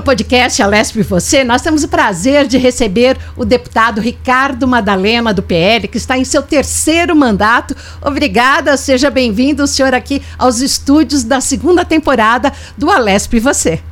no podcast Alesp Você, nós temos o prazer de receber o deputado Ricardo Madalena, do PL, que está em seu terceiro mandato. Obrigada, seja bem-vindo, senhor, aqui aos estúdios da segunda temporada do Alesp Você.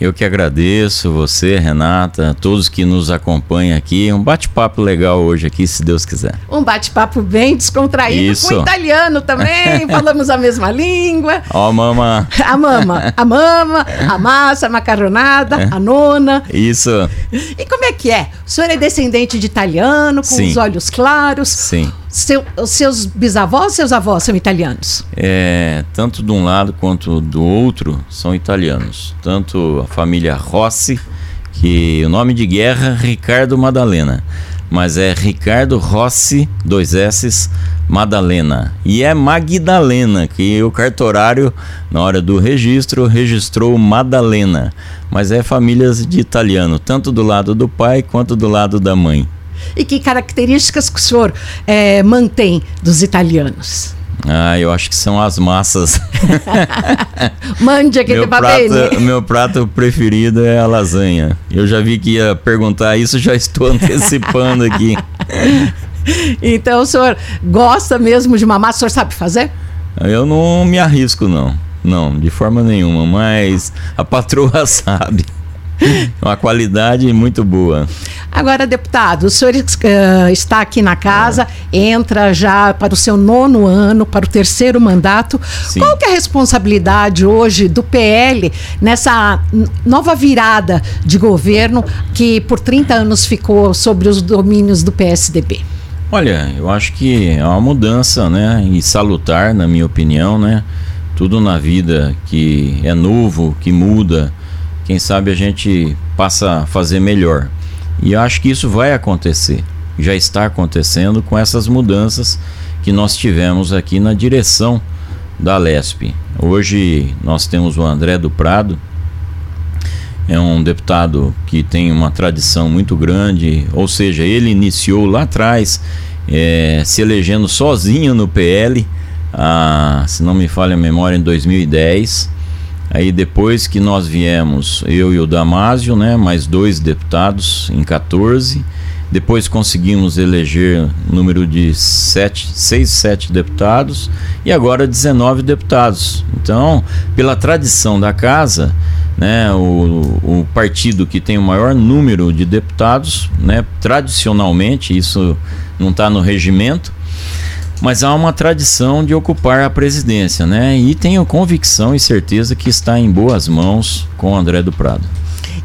Eu que agradeço você, Renata, todos que nos acompanham aqui. Um bate-papo legal hoje aqui, se Deus quiser. Um bate-papo bem descontraído Isso. com italiano também. Falamos a mesma língua. Ó, mama. A mama, a mama, a massa, a macarronada, a nona. Isso, E como é que é? O senhor é descendente de italiano, com Sim. os olhos claros. sim. Seu- seus bisavós seus avós são italianos? É, tanto de um lado quanto do outro são italianos. Tanto a família Rossi, que o nome de guerra é Ricardo Madalena, mas é Ricardo Rossi, dois S's, Madalena. E é Magdalena, que o cartorário, na hora do registro, registrou Madalena. Mas é famílias de italiano, tanto do lado do pai quanto do lado da mãe. E que características que o senhor eh, mantém dos italianos? Ah, eu acho que são as massas. Mande aquele Meu papel. prato, meu prato preferido é a lasanha. Eu já vi que ia perguntar isso, já estou antecipando aqui. Então o senhor gosta mesmo de uma massa? O senhor sabe fazer? Eu não me arrisco, não. Não, de forma nenhuma, mas a patroa sabe. Uma qualidade muito boa. Agora, deputado, o senhor eh, está aqui na casa, entra já para o seu nono ano, para o terceiro mandato. Sim. Qual que é a responsabilidade hoje do PL nessa nova virada de governo que por 30 anos ficou sobre os domínios do PSDB? Olha, eu acho que é uma mudança, né? E salutar, na minha opinião, né? Tudo na vida que é novo, que muda, quem sabe a gente passa a fazer melhor. E eu acho que isso vai acontecer. Já está acontecendo com essas mudanças que nós tivemos aqui na direção da Lesp. Hoje nós temos o André do Prado, é um deputado que tem uma tradição muito grande, ou seja, ele iniciou lá atrás, eh, se elegendo sozinho no PL, ah, se não me falha a memória, em 2010. Aí depois que nós viemos, eu e o Damásio, né, mais dois deputados em 14. Depois conseguimos eleger número de 7, 6, 7 deputados e agora 19 deputados. Então, pela tradição da casa, né, o, o partido que tem o maior número de deputados, né, tradicionalmente, isso não está no regimento, mas há uma tradição de ocupar a presidência, né? E tenho convicção e certeza que está em boas mãos com o André do Prado.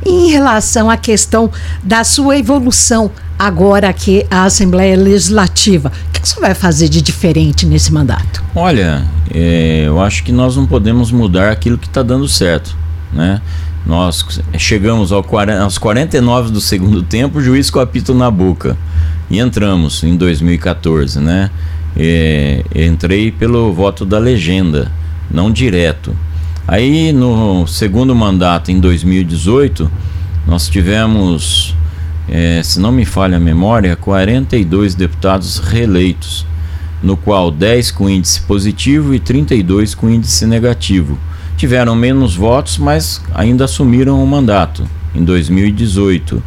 Em relação à questão da sua evolução agora aqui à Assembleia Legislativa, o que senhor vai fazer de diferente nesse mandato? Olha, é, eu acho que nós não podemos mudar aquilo que está dando certo, né? Nós chegamos ao 40, aos 49 do segundo tempo, o juiz com apito na boca. E entramos em 2014, né? É, entrei pelo voto da legenda, não direto. Aí no segundo mandato, em 2018, nós tivemos, é, se não me falha a memória, 42 deputados reeleitos, no qual 10 com índice positivo e 32 com índice negativo. Tiveram menos votos, mas ainda assumiram o mandato em 2018.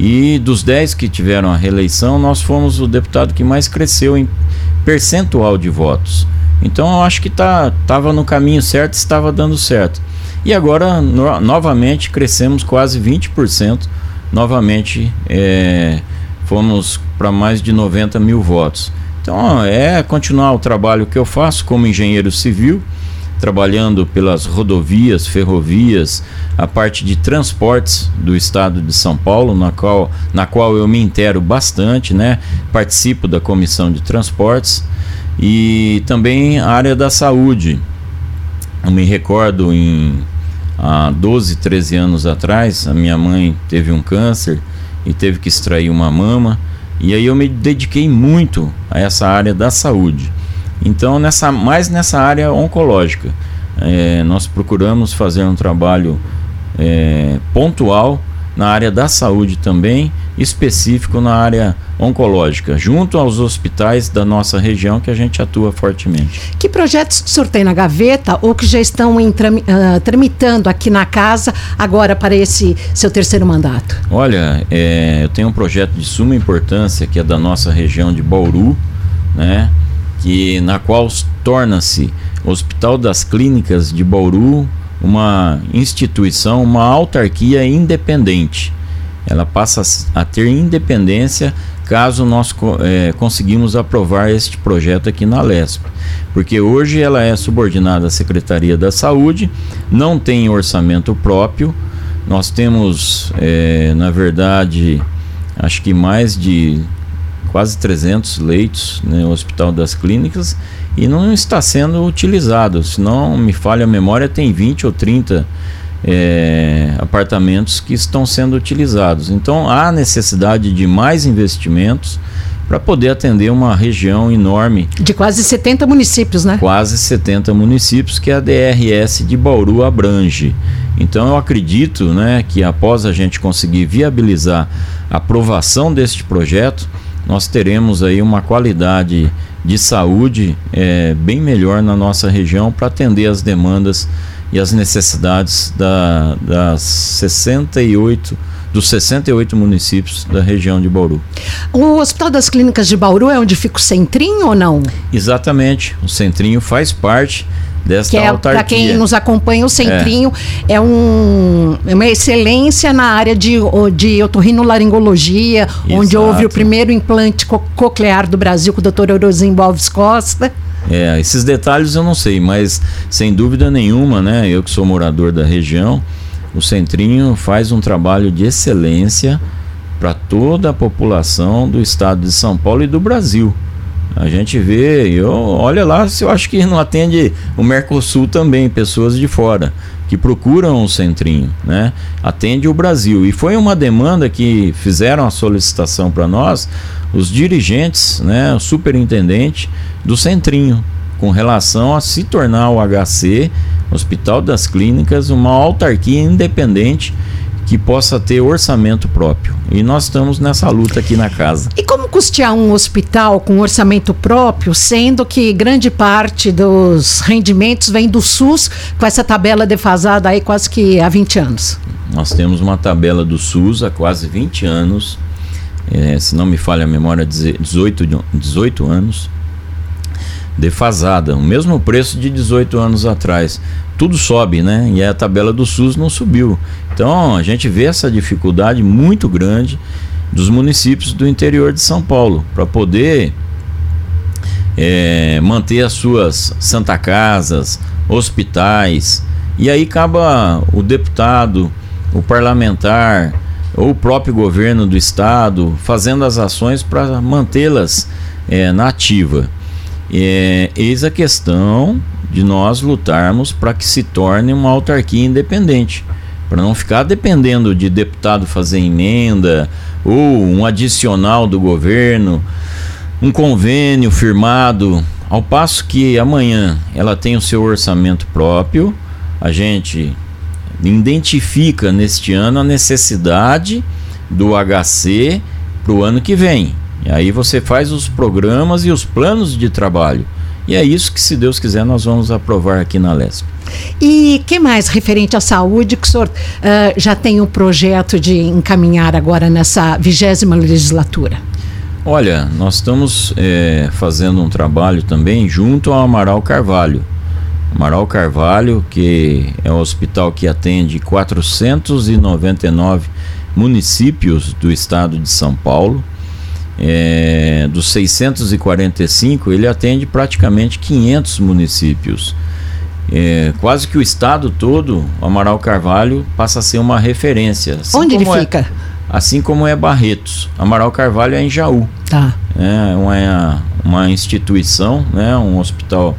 E dos 10 que tiveram a reeleição, nós fomos o deputado que mais cresceu em percentual de votos. Então eu acho que tá, tava no caminho certo, estava dando certo. E agora, no- novamente, crescemos quase 20%. Novamente, é, fomos para mais de 90 mil votos. Então, é continuar o trabalho que eu faço como engenheiro civil, trabalhando pelas rodovias, ferrovias, a parte de transportes do estado de São Paulo, na qual, na qual eu me intero bastante, né? Participo da comissão de transportes e também a área da saúde. Eu me recordo em há 12, 13 anos atrás, a minha mãe teve um câncer e teve que extrair uma mama, e aí eu me dediquei muito a essa área da saúde. Então, nessa, mais nessa área oncológica, eh, nós procuramos fazer um trabalho eh, pontual na área da saúde também, específico na área oncológica, junto aos hospitais da nossa região que a gente atua fortemente. Que projetos que o senhor tem na gaveta ou que já estão em, uh, tramitando aqui na casa agora para esse seu terceiro mandato? Olha, é, eu tenho um projeto de suma importância que é da nossa região de Bauru, né? Que, na qual torna-se Hospital das Clínicas de Bauru uma instituição, uma autarquia independente. Ela passa a ter independência caso nós é, conseguimos aprovar este projeto aqui na LESP. Porque hoje ela é subordinada à Secretaria da Saúde, não tem orçamento próprio. Nós temos, é, na verdade, acho que mais de quase 300 leitos né, no Hospital das Clínicas e não está sendo utilizado. Se não me falha a memória, tem 20 ou 30 é, apartamentos que estão sendo utilizados. Então há necessidade de mais investimentos para poder atender uma região enorme. De quase 70 municípios, né? Quase 70 municípios que a DRS de Bauru abrange. Então eu acredito né, que após a gente conseguir viabilizar a aprovação deste projeto, nós teremos aí uma qualidade de saúde é, bem melhor na nossa região para atender as demandas e as necessidades da, das 68 dos 68 municípios da região de Bauru. O Hospital das Clínicas de Bauru é onde fica o Centrinho ou não? Exatamente. O Centrinho faz parte desta que é. Para quem nos acompanha, o Centrinho é, é, um, é uma excelência na área de, de otorrinolaringologia, Exato. onde houve o primeiro implante co coclear do Brasil com o Dr. Orozinho Alves Costa. É, esses detalhes eu não sei, mas sem dúvida nenhuma, né? Eu que sou morador da região, o Centrinho faz um trabalho de excelência para toda a população do estado de São Paulo e do Brasil. A gente vê, eu, olha lá, se eu acho que não atende o Mercosul também, pessoas de fora que procuram o centrinho, né? Atende o Brasil. E foi uma demanda que fizeram a solicitação para nós, os dirigentes, né, o superintendente do centrinho, com relação a se tornar o HC, Hospital das Clínicas, uma autarquia independente que possa ter orçamento próprio. E nós estamos nessa luta aqui na casa. E como custear um hospital com orçamento próprio, sendo que grande parte dos rendimentos vem do SUS, com essa tabela defasada aí quase que há 20 anos? Nós temos uma tabela do SUS há quase 20 anos, é, se não me falha a memória, 18, 18 anos defasada, o mesmo preço de 18 anos atrás. Tudo sobe, né? E a tabela do SUS não subiu. Então a gente vê essa dificuldade muito grande dos municípios do interior de São Paulo para poder é, manter as suas Santa Casas, hospitais. E aí acaba o deputado, o parlamentar ou o próprio governo do estado fazendo as ações para mantê-las é, na ativa. É, eis a questão de nós lutarmos para que se torne uma autarquia independente, para não ficar dependendo de deputado fazer emenda ou um adicional do governo, um convênio firmado, ao passo que amanhã ela tem o seu orçamento próprio, a gente identifica neste ano a necessidade do HC para o ano que vem. E aí você faz os programas e os planos de trabalho. E é isso que, se Deus quiser, nós vamos aprovar aqui na LESP. E que mais referente à saúde que o senhor uh, já tem o um projeto de encaminhar agora nessa vigésima legislatura? Olha, nós estamos é, fazendo um trabalho também junto ao Amaral Carvalho. Amaral Carvalho, que é um hospital que atende 499 municípios do estado de São Paulo é, dos 645, ele atende praticamente 500 municípios. É, quase que o estado todo, o Amaral Carvalho, passa a ser uma referência. Assim Onde ele é, fica? Assim como é Barretos. Amaral Carvalho é em Jaú. Tá. É uma, uma instituição, né, um hospital,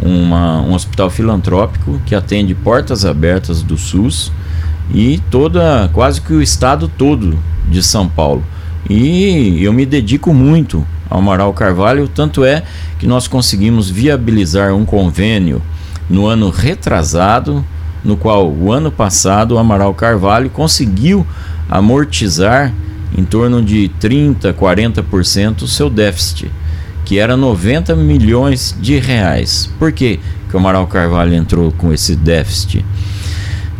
uma, um hospital filantrópico que atende portas abertas do SUS e toda, quase que o estado todo de São Paulo. E eu me dedico muito ao Amaral Carvalho, tanto é que nós conseguimos viabilizar um convênio no ano retrasado, no qual o ano passado o Amaral Carvalho conseguiu amortizar em torno de 30, 40% o seu déficit, que era 90 milhões de reais. Por que, que o Amaral Carvalho entrou com esse déficit?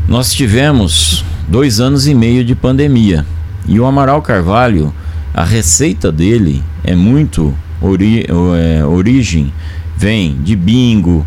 Nós tivemos dois anos e meio de pandemia e o Amaral Carvalho, a receita dele é muito ori é, origem, vem de bingo,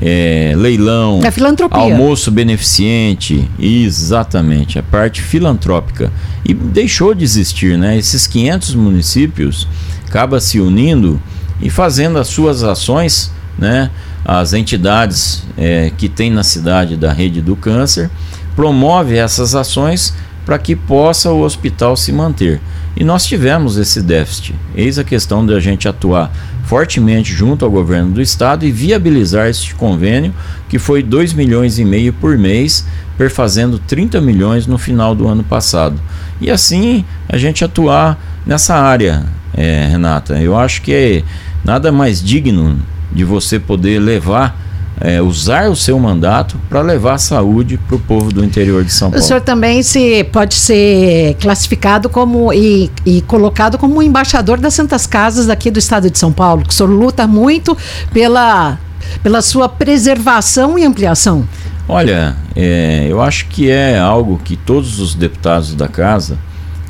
é, leilão, é filantropia. almoço beneficente, exatamente, a parte filantrópica. E deixou de existir, né? Esses 500 municípios acaba se unindo e fazendo as suas ações, né? As entidades é, que tem na cidade da rede do câncer promove essas ações para que possa o hospital se manter. E nós tivemos esse déficit. Eis a questão de a gente atuar fortemente junto ao governo do estado e viabilizar este convênio, que foi 2 milhões e meio por mês, perfazendo 30 milhões no final do ano passado. E assim a gente atuar nessa área, é, Renata. Eu acho que é nada mais digno de você poder levar é, usar o seu mandato para levar saúde para o povo do interior de São Paulo. O senhor também se pode ser classificado como e, e colocado como embaixador das Santas Casas aqui do estado de São Paulo, que o senhor luta muito pela, pela sua preservação e ampliação. Olha, é, eu acho que é algo que todos os deputados da casa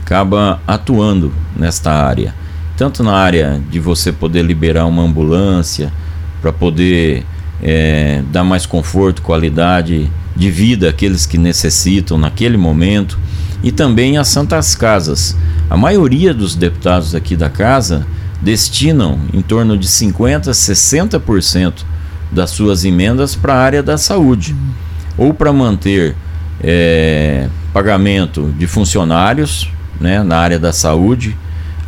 acabam atuando nesta área. Tanto na área de você poder liberar uma ambulância para poder é, dar mais conforto, qualidade de vida àqueles que necessitam naquele momento e também as santas casas. A maioria dos deputados aqui da casa destinam em torno de 50 a 60% das suas emendas para a área da saúde ou para manter é, pagamento de funcionários né, na área da saúde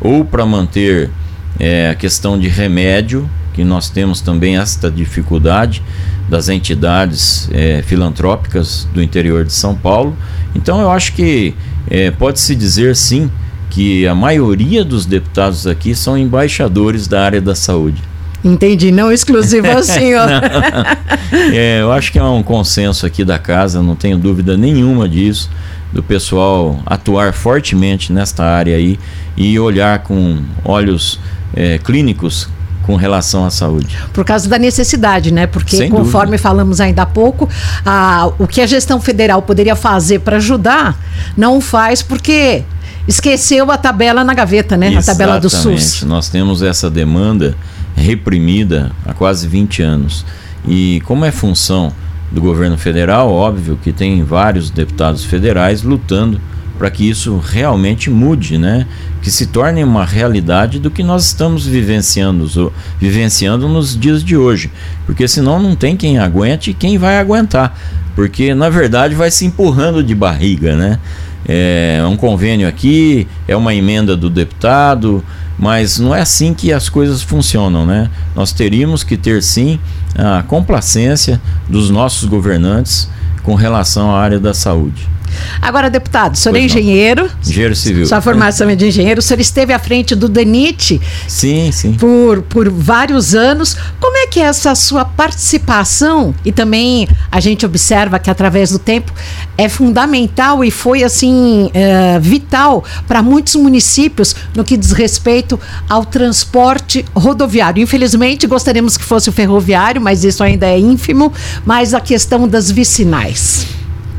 ou para manter é, a questão de remédio que nós temos também esta dificuldade das entidades é, filantrópicas do interior de São Paulo. Então eu acho que é, pode-se dizer sim que a maioria dos deputados aqui são embaixadores da área da saúde. Entendi, não exclusivo ao senhor. é, eu acho que é um consenso aqui da casa, não tenho dúvida nenhuma disso, do pessoal atuar fortemente nesta área aí e olhar com olhos é, clínicos com relação à saúde. Por causa da necessidade, né? Porque Sem conforme dúvida. falamos ainda há pouco, a, o que a gestão federal poderia fazer para ajudar, não faz porque esqueceu a tabela na gaveta, né? Exatamente. A tabela do SUS. Nós temos essa demanda reprimida há quase 20 anos. E como é função do governo federal, óbvio que tem vários deputados federais lutando para que isso realmente mude, né? Que se torne uma realidade do que nós estamos vivenciando, vivenciando nos dias de hoje. Porque senão não tem quem aguente e quem vai aguentar. Porque na verdade vai se empurrando de barriga, né? É um convênio aqui, é uma emenda do deputado, mas não é assim que as coisas funcionam, né? Nós teríamos que ter sim a complacência dos nossos governantes com relação à área da saúde. Agora, deputado, o senhor pois é engenheiro. Não. Engenheiro civil. Sua formação é de engenheiro. O senhor esteve à frente do DENIT. Sim, sim. Por, por vários anos. Como é que é essa sua participação? E também a gente observa que através do tempo é fundamental e foi assim é, vital para muitos municípios no que diz respeito ao transporte rodoviário. Infelizmente, gostaríamos que fosse o ferroviário, mas isso ainda é ínfimo. Mas a questão das vicinais.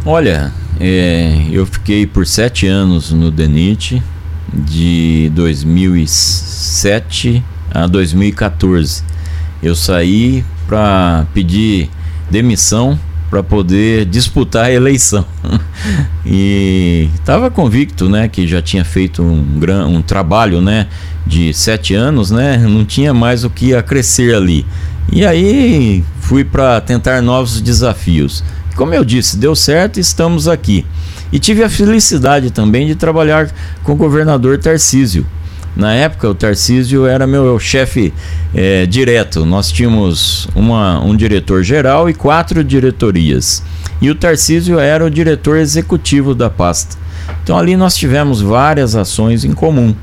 Olha, é, eu fiquei por sete anos no DENIT, de 2007 a 2014. Eu saí para pedir demissão para poder disputar a eleição. e estava convicto, né, que já tinha feito um, gran, um trabalho, né, de sete anos, né, não tinha mais o que acrescer ali. E aí fui para tentar novos desafios. Como eu disse, deu certo estamos aqui. E tive a felicidade também de trabalhar com o governador Tarcísio. Na época, o Tarcísio era meu chefe é, direto. Nós tínhamos uma, um diretor geral e quatro diretorias. E o Tarcísio era o diretor executivo da pasta. Então, ali nós tivemos várias ações em comum.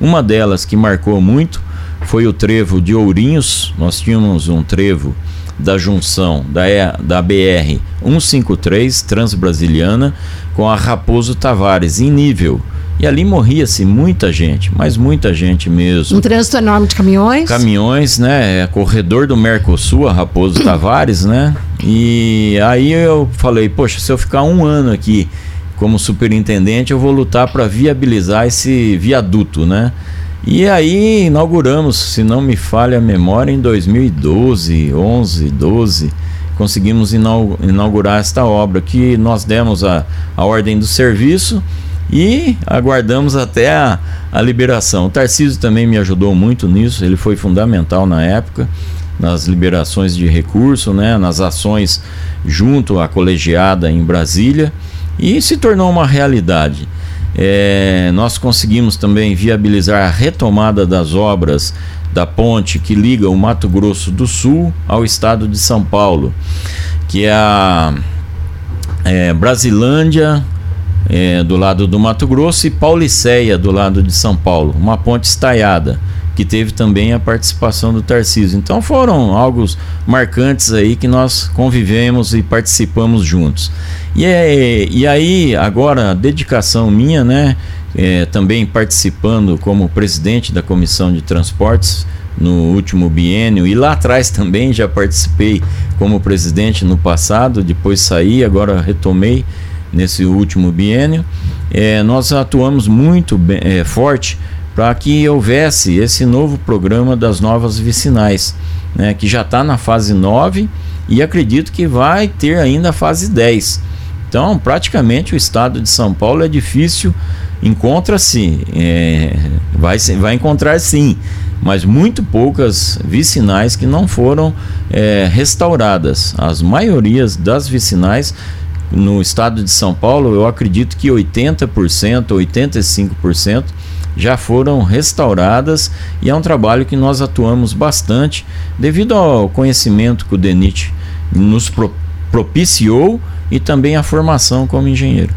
Uma delas que marcou muito foi o trevo de Ourinhos. Nós tínhamos um trevo da junção da, e, da BR 153 Transbrasiliana com a Raposo Tavares em nível. E ali morria-se muita gente, mas muita gente mesmo. Um trânsito enorme de caminhões? Caminhões, né? É corredor do Mercosul, a Raposo Tavares, né? E aí eu falei, poxa, se eu ficar um ano aqui como superintendente, eu vou lutar para viabilizar esse viaduto, né? E aí inauguramos, se não me falha a memória, em 2012, 11, 12, conseguimos inaugurar esta obra que nós demos a, a ordem do serviço e aguardamos até a, a liberação. O Tarcísio também me ajudou muito nisso, ele foi fundamental na época nas liberações de recurso, né, nas ações junto à colegiada em Brasília e se tornou uma realidade. É, nós conseguimos também viabilizar a retomada das obras da ponte que liga o Mato Grosso do Sul ao estado de São Paulo, que é a é, Brasilândia, é, do lado do Mato Grosso, e Pauliceia, do lado de São Paulo, uma ponte estaiada que teve também a participação do Tarcísio. Então foram algo marcantes aí que nós convivemos e participamos juntos. E, é, e aí, agora, a dedicação minha, né? É, também participando como presidente da Comissão de Transportes no último biênio e lá atrás também já participei como presidente no passado, depois saí, agora retomei nesse último biênio. É, nós atuamos muito bem, é, forte para que houvesse esse novo programa das novas vicinais, né, que já está na fase 9 e acredito que vai ter ainda a fase 10. Então, praticamente o estado de São Paulo é difícil, encontra-se, é, vai, vai encontrar sim, mas muito poucas vicinais que não foram é, restauradas. As maiorias das vicinais no estado de São Paulo, eu acredito que 80%, 85% já foram restauradas e é um trabalho que nós atuamos bastante devido ao conhecimento que o DENIT nos pro propiciou e também a formação como engenheiro.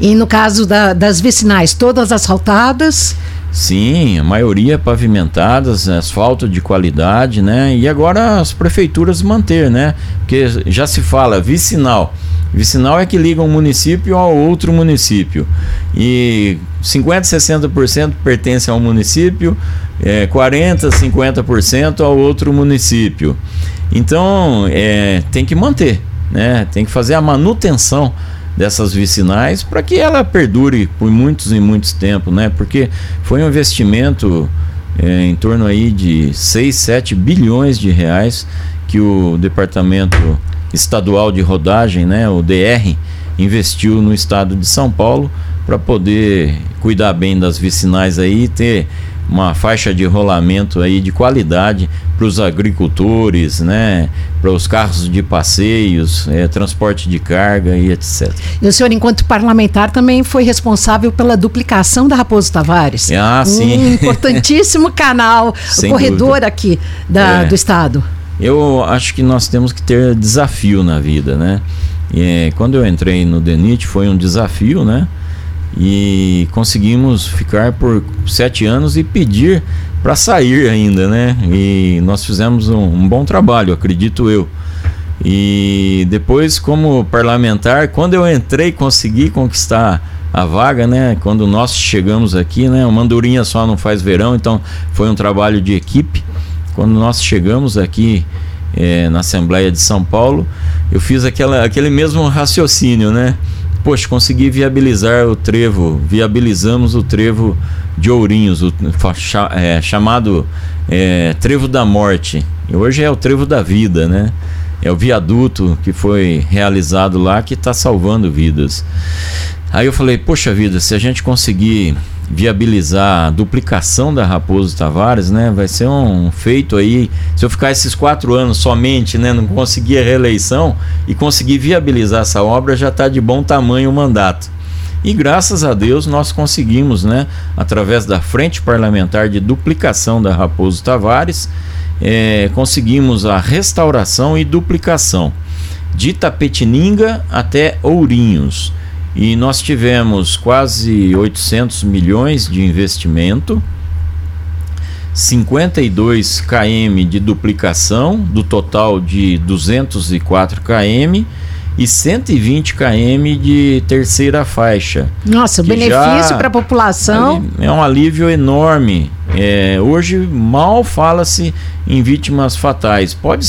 E no caso da, das vicinais, todas asfaltadas? Sim, a maioria pavimentadas, asfalto de qualidade, né? E agora as prefeituras manter, né? Porque já se fala vicinal. Vicinal é que liga um município ao outro município. E 50, 60% pertence ao município, é, 40, 50% ao outro município. Então, é, tem que manter, né? Tem que fazer a manutenção dessas vicinais para que ela perdure por muitos e muitos tempos, né? Porque foi um investimento é, em torno aí de 6, 7 bilhões de reais que o departamento estadual de rodagem, né, o DR, investiu no estado de São Paulo para poder cuidar bem das vicinais aí e ter uma faixa de rolamento aí de qualidade para os agricultores, né, para os carros de passeios, é, transporte de carga e etc. E o senhor, enquanto parlamentar, também foi responsável pela duplicação da Raposo Tavares. Ah, sim. Um importantíssimo canal, corredor dúvida. aqui da, é. do estado. Eu acho que nós temos que ter desafio na vida, né? E, quando eu entrei no DENIT foi um desafio, né? E conseguimos ficar por sete anos e pedir para sair ainda, né? E nós fizemos um, um bom trabalho, acredito eu. E depois, como parlamentar, quando eu entrei, consegui conquistar a vaga, né? Quando nós chegamos aqui, né? O Mandurinha só não faz verão, então foi um trabalho de equipe. Quando nós chegamos aqui é, na Assembleia de São Paulo, eu fiz aquela, aquele mesmo raciocínio, né? Poxa, consegui viabilizar o trevo, viabilizamos o trevo de Ourinhos, o é, chamado é, Trevo da Morte. E hoje é o Trevo da Vida, né? É o viaduto que foi realizado lá que está salvando vidas. Aí eu falei, poxa vida, se a gente conseguir viabilizar a duplicação da Raposo Tavares, né? Vai ser um feito aí. Se eu ficar esses quatro anos somente, né? Não conseguir a reeleição e conseguir viabilizar essa obra, já está de bom tamanho o mandato. E graças a Deus nós conseguimos, né? Através da Frente Parlamentar de Duplicação da Raposo Tavares, é, conseguimos a restauração e duplicação de Tapetininga até Ourinhos e nós tivemos quase 800 milhões de investimento, 52 km de duplicação, do total de 204 km e 120 km de terceira faixa. Nossa, o benefício para a população. É um alívio enorme. É, hoje mal fala-se em vítimas fatais. Pode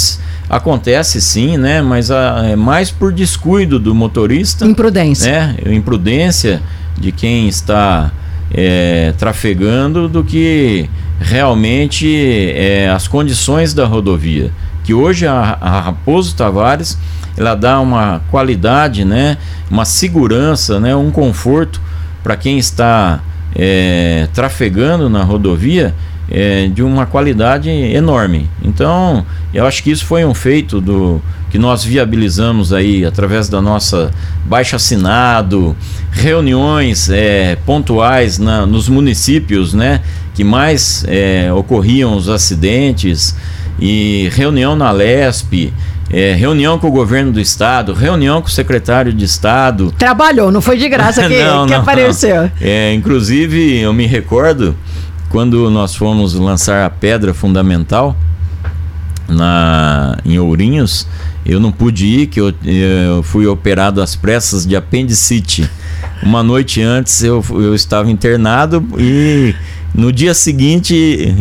acontece sim, né? Mas a, é mais por descuido do motorista. Imprudência. Né? Imprudência de quem está é, trafegando do que realmente é, as condições da rodovia. Que hoje a, a Raposo Tavares ela dá uma qualidade, né, uma segurança, né, um conforto para quem está é, trafegando na rodovia é, de uma qualidade enorme. Então, eu acho que isso foi um feito do que nós viabilizamos aí através da nossa baixa assinado, reuniões é, pontuais na, nos municípios, né, que mais é, ocorriam os acidentes e reunião na Lesp é, reunião com o governo do estado, reunião com o secretário de estado. Trabalhou, não foi de graça que, não, que não, apareceu. Não. É, inclusive, eu me recordo quando nós fomos lançar a pedra fundamental na, em Ourinhos, eu não pude ir, que eu, eu fui operado às pressas de apendicite. Uma noite antes eu, eu estava internado e no dia seguinte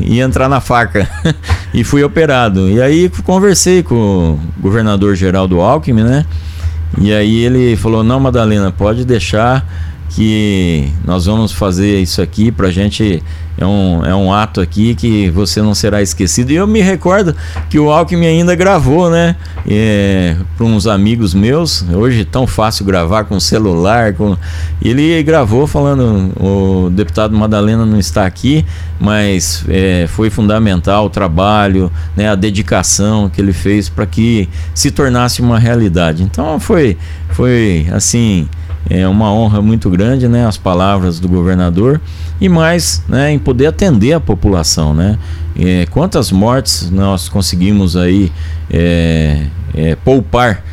ia entrar na faca e fui operado. E aí conversei com o governador Geraldo Alckmin, né? E aí ele falou: "Não, Madalena, pode deixar que nós vamos fazer isso aqui pra gente é um, é um ato aqui que você não será esquecido. E eu me recordo que o Alckmin ainda gravou, né? É, para uns amigos meus. Hoje é tão fácil gravar com celular. Com... Ele gravou falando: o deputado Madalena não está aqui, mas é, foi fundamental o trabalho, né, a dedicação que ele fez para que se tornasse uma realidade. Então foi, foi assim é uma honra muito grande, né, as palavras do governador e mais, né, em poder atender a população, né? É, quantas mortes nós conseguimos aí é, é, poupar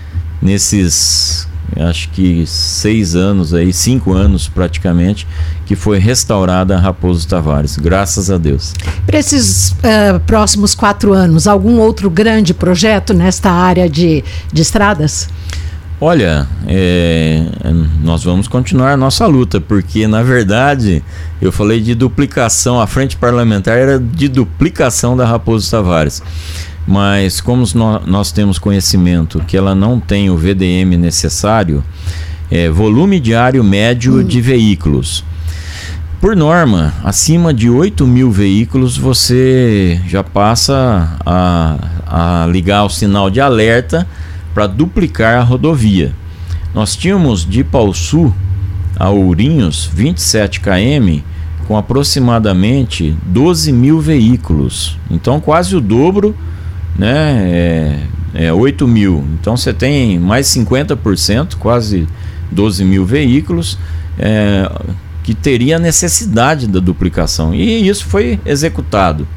nesses, acho que seis anos aí, cinco anos praticamente, que foi restaurada a Raposo Tavares, graças a Deus. Para esses uh, próximos quatro anos, algum outro grande projeto nesta área de, de estradas? Olha, é, nós vamos continuar a nossa luta, porque na verdade eu falei de duplicação, a frente parlamentar era de duplicação da Raposo Tavares. Mas como nós temos conhecimento que ela não tem o VDM necessário, é, volume diário médio hum. de veículos. Por norma, acima de 8 mil veículos você já passa a, a ligar o sinal de alerta para duplicar a rodovia. Nós tínhamos de Pauçu a Ourinhos 27 km com aproximadamente 12 mil veículos. Então quase o dobro, né? É, é 8 mil. Então você tem mais 50%, quase 12 mil veículos. É, que teria necessidade da duplicação e isso foi executado.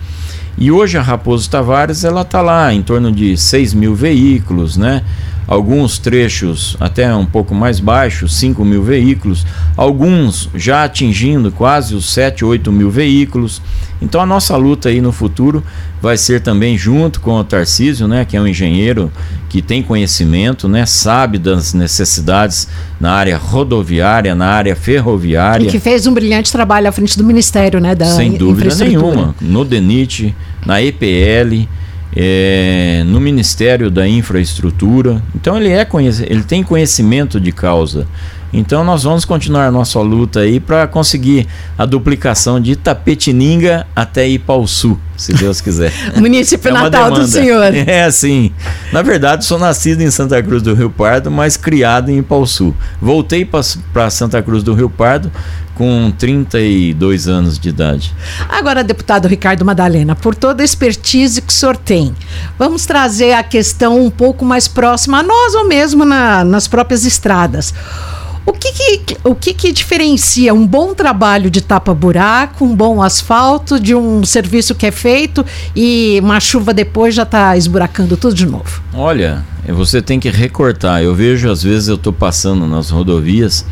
E hoje a Raposo Tavares ela está lá em torno de 6 mil veículos, né? Alguns trechos até um pouco mais baixos, 5 mil veículos, alguns já atingindo quase os 7, 8 mil veículos. Então a nossa luta aí no futuro vai ser também junto com o Tarcísio, né, que é um engenheiro que tem conhecimento, né, sabe das necessidades na área rodoviária, na área ferroviária. E que fez um brilhante trabalho à frente do Ministério, né, da Sem dúvida nenhuma, no DENIT, na EPL, é, no Ministério da Infraestrutura. Então ele é ele tem conhecimento de causa. Então nós vamos continuar a nossa luta aí para conseguir a duplicação de Itapetininga até Ipauçu, se Deus quiser. Município é natal do senhor. É assim. Na verdade, sou nascido em Santa Cruz do Rio Pardo, mas criado em Ipauçu. Voltei para Santa Cruz do Rio Pardo com 32 anos de idade. Agora, deputado Ricardo Madalena, por toda a expertise que o senhor tem, vamos trazer a questão um pouco mais próxima a nós ou mesmo na, nas próprias estradas. O que que, o que que diferencia um bom trabalho de tapa-buraco, um bom asfalto, de um serviço que é feito e uma chuva depois já está esburacando tudo de novo? Olha, você tem que recortar. Eu vejo, às vezes, eu estou passando nas rodovias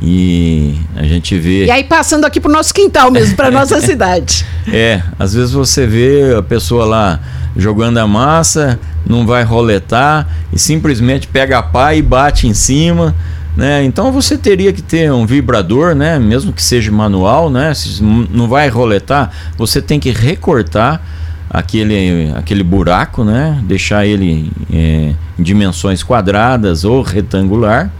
E a gente vê. E aí passando aqui pro nosso quintal mesmo, para nossa cidade. É, às vezes você vê a pessoa lá jogando a massa, não vai roletar e simplesmente pega a pá e bate em cima. Né? Então você teria que ter um vibrador, né? mesmo que seja manual, né? Se não vai roletar, você tem que recortar aquele, aquele buraco, né? deixar ele é, em dimensões quadradas ou retangular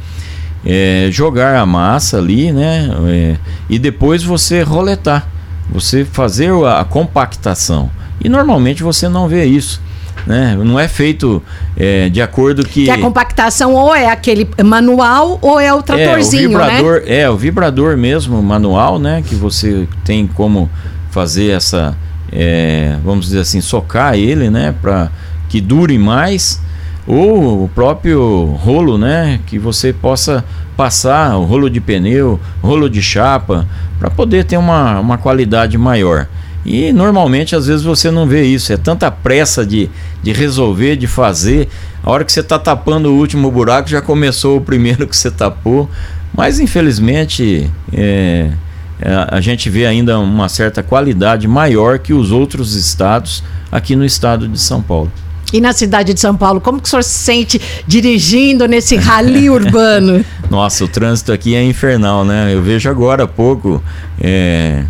é, jogar a massa ali, né? É, e depois você roletar, você fazer a, compactação. E normalmente você não vê isso. Né? Não é feito é, de acordo que. Que a compactação ou é aquele manual ou é o tratorzinho, é, o vibrador, né? É, o vibrador mesmo, manual, né? Que você tem como fazer essa. É, vamos dizer assim, socar ele, né? Para que dure mais ou o próprio rolo, né, que você possa passar o rolo de pneu, rolo de chapa, para poder ter uma, uma qualidade maior. E normalmente às vezes você não vê isso, é tanta pressa de, de resolver, de fazer. A hora que você está tapando o último buraco já começou o primeiro que você tapou, mas infelizmente é, é, a gente vê ainda uma certa qualidade maior que os outros estados aqui no estado de São Paulo. E na cidade de São Paulo, como que o senhor se sente dirigindo nesse rally urbano? Nossa, o trânsito aqui é infernal, né? Eu vejo agora há pouco, é,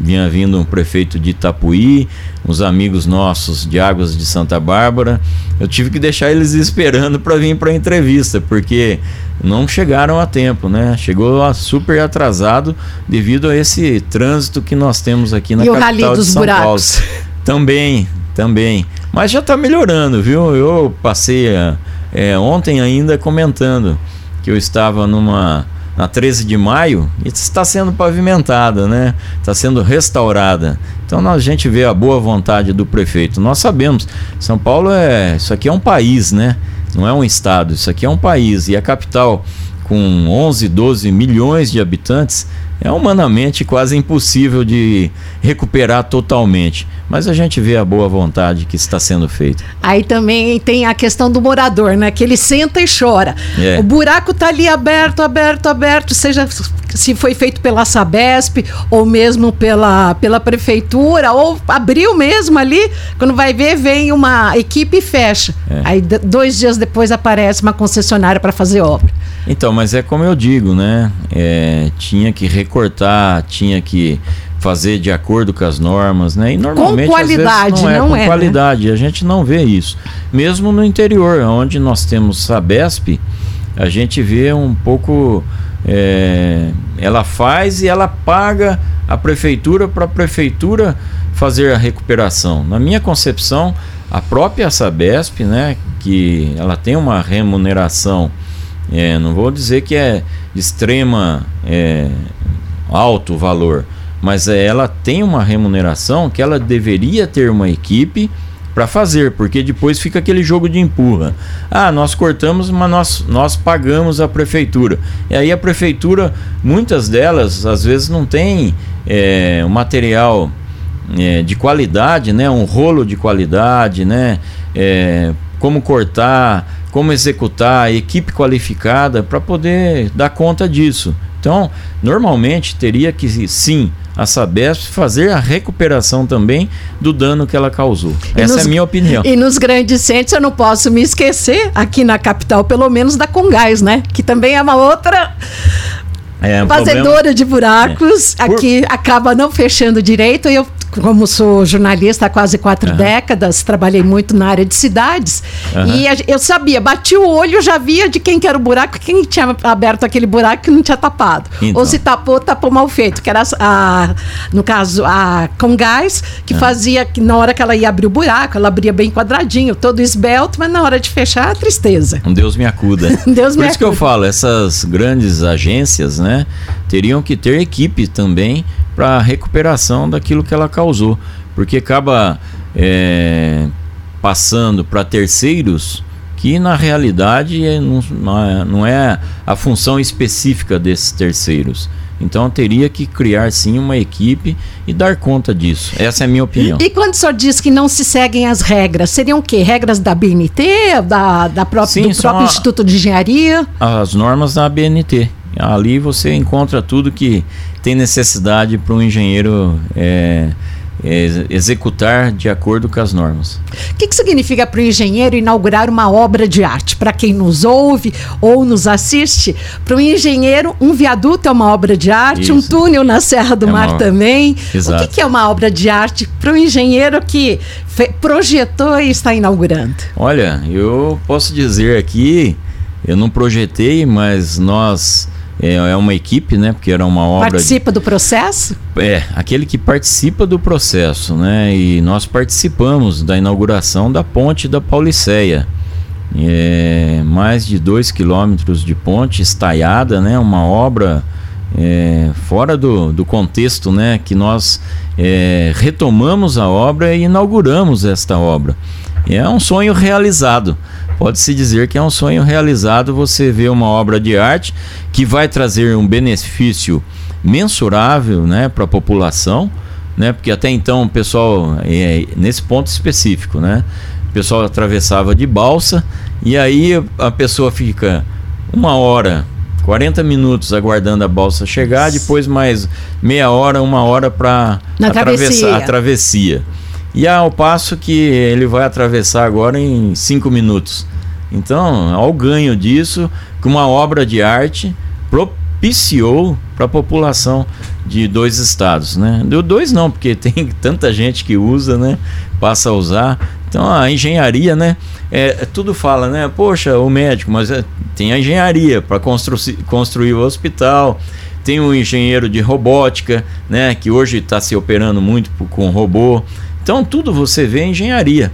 vinha vindo um prefeito de Itapuí, uns amigos nossos de Águas de Santa Bárbara. Eu tive que deixar eles esperando para vir para a entrevista, porque não chegaram a tempo, né? Chegou super atrasado devido a esse trânsito que nós temos aqui na e capital o rally dos de São buracos. Paulo. Também, também. Mas já está melhorando, viu? Eu passei é, ontem ainda comentando que eu estava numa na 13 de maio está sendo pavimentada, né? Está sendo restaurada. Então a gente vê a boa vontade do prefeito. Nós sabemos, São Paulo é, isso aqui é um país, né? Não é um estado, isso aqui é um país e a capital com 11, 12 milhões de habitantes é humanamente quase impossível de recuperar totalmente. Mas a gente vê a boa vontade que está sendo feita. Aí também tem a questão do morador, né? Que ele senta e chora. É. O buraco está ali aberto, aberto, aberto, seja se foi feito pela Sabesp ou mesmo pela, pela prefeitura, ou abriu mesmo ali, quando vai ver, vem uma equipe e fecha. É. Aí dois dias depois aparece uma concessionária para fazer obra. Então, mas é como eu digo, né? É, tinha que recortar, tinha que fazer de acordo com as normas, né? E normalmente com qualidade, não é não com é, né? qualidade. Né? A gente não vê isso. Mesmo no interior, onde nós temos Sabesp, a gente vê um pouco é, ela faz e ela paga a prefeitura para a prefeitura fazer a recuperação. Na minha concepção, a própria Sabesp, né, que ela tem uma remuneração, é, não vou dizer que é extrema é, alto valor, mas é, ela tem uma remuneração que ela deveria ter uma equipe para fazer, porque depois fica aquele jogo de empurra. Ah, nós cortamos, mas nós, nós pagamos a prefeitura. E aí a prefeitura, muitas delas, às vezes não tem é, um material é, de qualidade, né? um rolo de qualidade, né? É, como cortar, como executar, equipe qualificada para poder dar conta disso. Então, normalmente teria que sim a Sabesp fazer a recuperação também do dano que ela causou. E Essa nos, é a minha opinião. E nos grandes centros eu não posso me esquecer, aqui na capital, pelo menos da Congás, né? Que também é uma outra é, um fazedora problema... de buracos, é. aqui Por... acaba não fechando direito. E eu como sou jornalista há quase quatro uhum. décadas, trabalhei muito na área de cidades, uhum. e eu sabia, bati o olho, já via de quem que era o buraco, quem tinha aberto aquele buraco que não tinha tapado. Então. Ou se tapou, tapou mal feito, que era, a, no caso, a com gás, que uhum. fazia, que na hora que ela ia abrir o buraco, ela abria bem quadradinho, todo esbelto, mas na hora de fechar, tristeza. Deus me acuda. Deus Por me isso acuda. que eu falo, essas grandes agências, né, teriam que ter equipe também para recuperação daquilo que ela causou, porque acaba é, passando para terceiros que na realidade é, não, é, não é a função específica desses terceiros. Então teria que criar sim uma equipe e dar conta disso. Essa é a minha opinião. E, e quando o senhor diz que não se seguem as regras, seriam o quê? Regras da BNT, da, da própria, sim, do próprio a, Instituto de Engenharia? As normas da BNT Ali você encontra tudo que tem necessidade para um engenheiro é, é, executar de acordo com as normas. O que, que significa para o engenheiro inaugurar uma obra de arte? Para quem nos ouve ou nos assiste, para o engenheiro, um viaduto é uma obra de arte, Isso. um túnel na Serra do é Mar uma... também. Exato. O que, que é uma obra de arte para o engenheiro que projetou e está inaugurando? Olha, eu posso dizer aqui, eu não projetei, mas nós é, é uma equipe, né? Porque era uma obra. Participa de... do processo? É, aquele que participa do processo, né? E nós participamos da inauguração da ponte da Pauliceia. É, mais de dois quilômetros de ponte estaiada, né? Uma obra é, fora do, do contexto, né? Que nós é, retomamos a obra e inauguramos esta obra. É um sonho realizado pode-se dizer que é um sonho realizado você ver uma obra de arte que vai trazer um benefício mensurável né, para a população, né, porque até então o pessoal, é, nesse ponto específico, né, o pessoal atravessava de balsa e aí a pessoa fica uma hora 40 minutos aguardando a balsa chegar, depois mais meia hora, uma hora para atravessar a travessia. E ao passo que ele vai atravessar agora em cinco minutos. Então, ao ganho disso, que uma obra de arte propiciou para a população de dois estados, né? Deu dois não, porque tem tanta gente que usa, né? Passa a usar. Então a engenharia, né? É, tudo fala, né? Poxa, o médico, mas é, tem a engenharia para constru construir o hospital. Tem o engenheiro de robótica, né? Que hoje está se operando muito com robô. Então tudo você vê engenharia.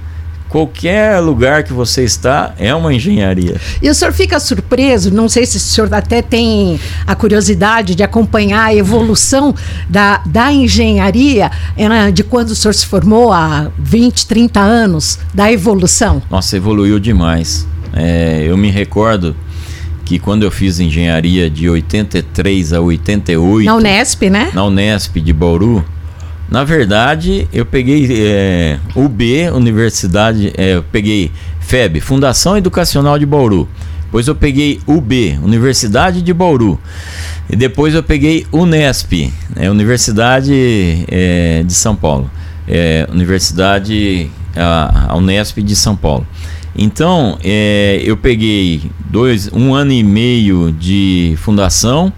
Qualquer lugar que você está é uma engenharia. E o senhor fica surpreso, não sei se o senhor até tem a curiosidade de acompanhar a evolução da, da engenharia né, de quando o senhor se formou há 20, 30 anos, da evolução? Nossa, evoluiu demais. É, eu me recordo que quando eu fiz engenharia de 83 a 88. Na Unesp, né? Na Unesp de Bauru na verdade, eu peguei é, UB, Universidade, é, eu peguei FEB, Fundação Educacional de Bauru. Depois eu peguei UB, Universidade de Bauru. E depois eu peguei Unesp, né, Universidade é, de São Paulo. É, Universidade, a, a, Unesp de São Paulo. Então, é, eu peguei dois, um ano e meio de fundação,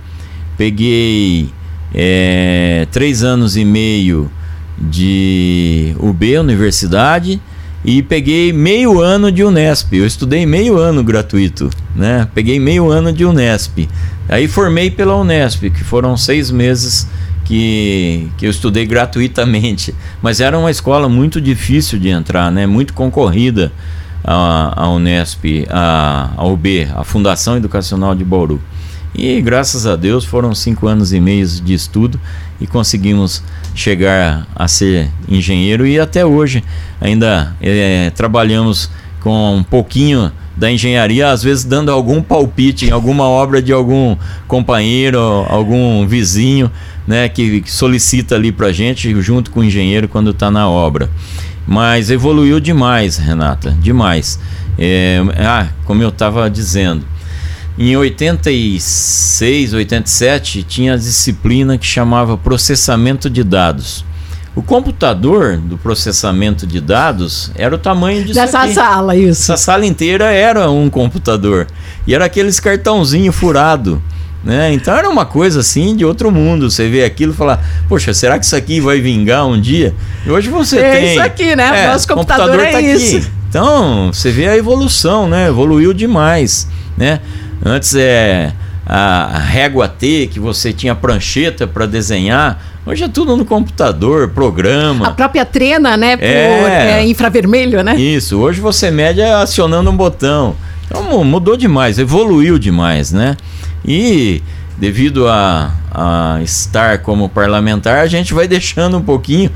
peguei é, três anos e meio de UB, universidade, e peguei meio ano de Unesp. Eu estudei meio ano gratuito, né? Peguei meio ano de Unesp. Aí formei pela Unesp, que foram seis meses que, que eu estudei gratuitamente. Mas era uma escola muito difícil de entrar, né? Muito concorrida a, a Unesp, a, a UB, a Fundação Educacional de Bauru. E graças a Deus foram cinco anos e meio de estudo e conseguimos chegar a ser engenheiro e até hoje ainda é, trabalhamos com um pouquinho da engenharia, às vezes dando algum palpite em alguma obra de algum companheiro, algum vizinho, né, que solicita ali para gente junto com o engenheiro quando está na obra. Mas evoluiu demais, Renata, demais. É, ah, como eu estava dizendo, em 86, 87, tinha a disciplina que chamava processamento de dados. O computador do processamento de dados era o tamanho disso Dessa aqui. sala, isso. Essa sala inteira era um computador. E era aqueles cartãozinho furado. Né? Então era uma coisa assim de outro mundo. Você vê aquilo e fala, poxa, será que isso aqui vai vingar um dia? E hoje você é tem. É isso aqui, né? É, Nosso computador, computador é tá isso. Aqui. Então, você vê a evolução, né? Evoluiu demais, né? Antes é a régua T, que você tinha prancheta para desenhar. Hoje é tudo no computador, programa. A própria trena, né? Por é, é, infravermelho, né? Isso. Hoje você mede acionando um botão. Então mudou demais, evoluiu demais, né? E devido a, a estar como parlamentar, a gente vai deixando um pouquinho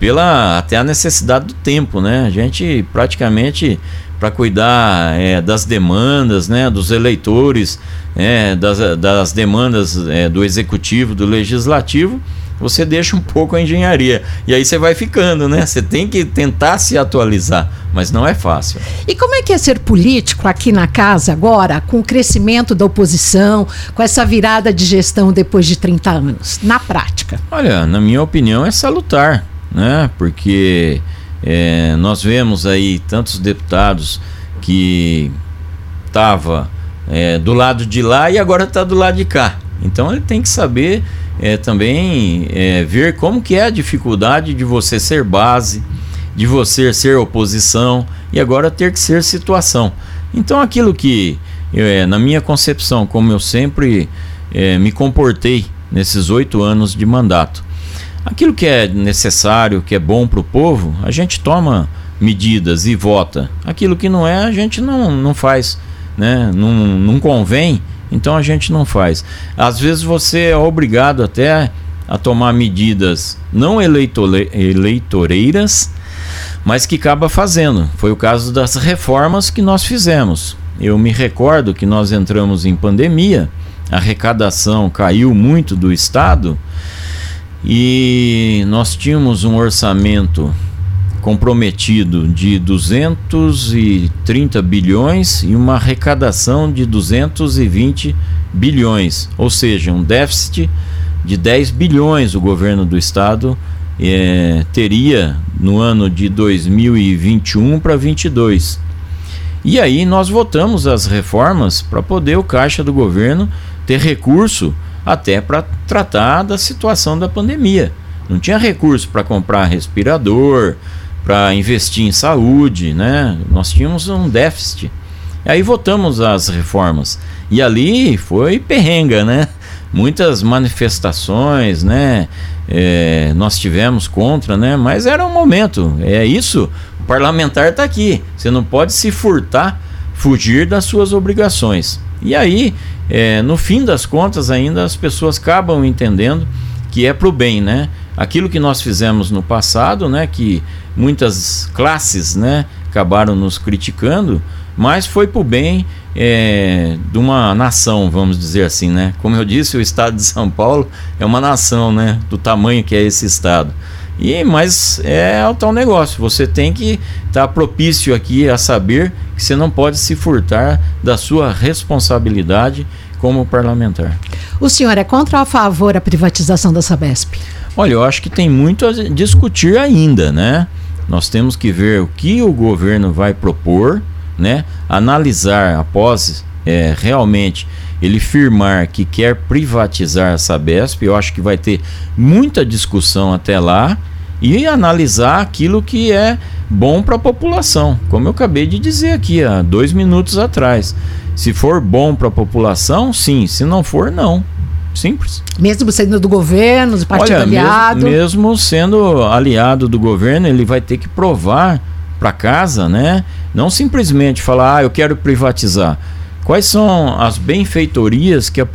pela até a necessidade do tempo, né? A gente praticamente para cuidar é, das demandas né, dos eleitores, é, das, das demandas é, do executivo, do legislativo, você deixa um pouco a engenharia. E aí você vai ficando, né? Você tem que tentar se atualizar, mas não é fácil. E como é que é ser político aqui na casa agora, com o crescimento da oposição, com essa virada de gestão depois de 30 anos, na prática? Olha, na minha opinião é salutar, né? Porque é, nós vemos aí tantos deputados que estava é, do lado de lá e agora está do lado de cá. Então ele tem que saber é, também é, ver como que é a dificuldade de você ser base, de você ser oposição e agora ter que ser situação. Então aquilo que, é, na minha concepção, como eu sempre é, me comportei nesses oito anos de mandato, aquilo que é necessário, que é bom para o povo, a gente toma medidas e vota. Aquilo que não é, a gente não, não faz, né? não, não convém então a gente não faz. Às vezes você é obrigado até a tomar medidas não eleitoreiras, mas que acaba fazendo. Foi o caso das reformas que nós fizemos. Eu me recordo que nós entramos em pandemia, a arrecadação caiu muito do Estado e nós tínhamos um orçamento comprometido de 230 bilhões e uma arrecadação de 220 bilhões, ou seja, um déficit de 10 bilhões o governo do estado é, teria no ano de 2021 para 22. E aí nós votamos as reformas para poder o caixa do governo ter recurso até para tratar da situação da pandemia. Não tinha recurso para comprar respirador, para investir em saúde, né? Nós tínhamos um déficit. Aí votamos as reformas. E ali foi perrenga, né? Muitas manifestações, né? É, nós tivemos contra, né? Mas era um momento. É isso. O parlamentar está aqui. Você não pode se furtar, fugir das suas obrigações. E aí, é, no fim das contas, ainda as pessoas acabam entendendo que é para o bem, né? Aquilo que nós fizemos no passado, né? Que muitas classes né, acabaram nos criticando, mas foi para o bem é, de uma nação, vamos dizer assim, né? Como eu disse, o estado de São Paulo é uma nação, né? Do tamanho que é esse estado. E mas é o tal negócio. Você tem que estar tá propício aqui a saber que você não pode se furtar da sua responsabilidade como parlamentar. O senhor é contra ou a favor a privatização da Sabesp? Olha, eu acho que tem muito a discutir ainda, né? Nós temos que ver o que o governo vai propor, né? Analisar após é, realmente ele firmar que quer privatizar a Sabesp. Eu acho que vai ter muita discussão até lá e analisar aquilo que é bom para a população, como eu acabei de dizer aqui há dois minutos atrás. Se for bom para a população, sim. Se não for, não. Simples. Mesmo sendo do governo, do partido Olha, aliado. Mesmo, mesmo sendo aliado do governo, ele vai ter que provar para casa, né? Não simplesmente falar, ah, eu quero privatizar. Quais são as benfeitorias que a,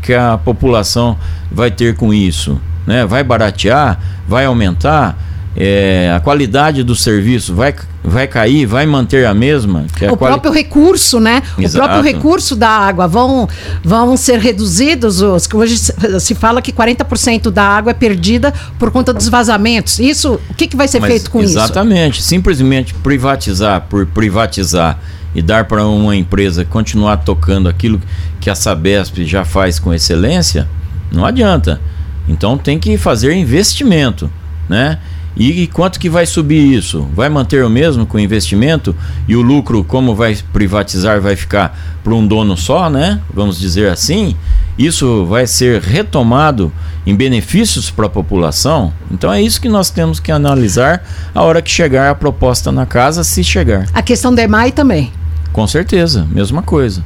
que a população vai ter com isso? Né? Vai baratear? Vai aumentar? É, a qualidade do serviço vai, vai cair, vai manter a mesma? É o quali... próprio recurso, né? Exato. O próprio recurso da água vão, vão ser reduzidos. Os, hoje se fala que 40% da água é perdida por conta dos vazamentos. Isso, o que, que vai ser Mas feito com exatamente, isso? Exatamente. Simplesmente privatizar por privatizar e dar para uma empresa continuar tocando aquilo que a Sabesp já faz com excelência, não adianta. Então tem que fazer investimento, né? E, quanto que vai subir isso? Vai manter o mesmo com o investimento e o lucro, como vai privatizar, vai ficar para um dono só, né? Vamos dizer assim. Isso vai ser retomado em benefícios para a população. Então é isso que nós temos que analisar a hora que chegar a proposta na casa, se chegar. A questão da EMAI também. Com certeza, mesma coisa.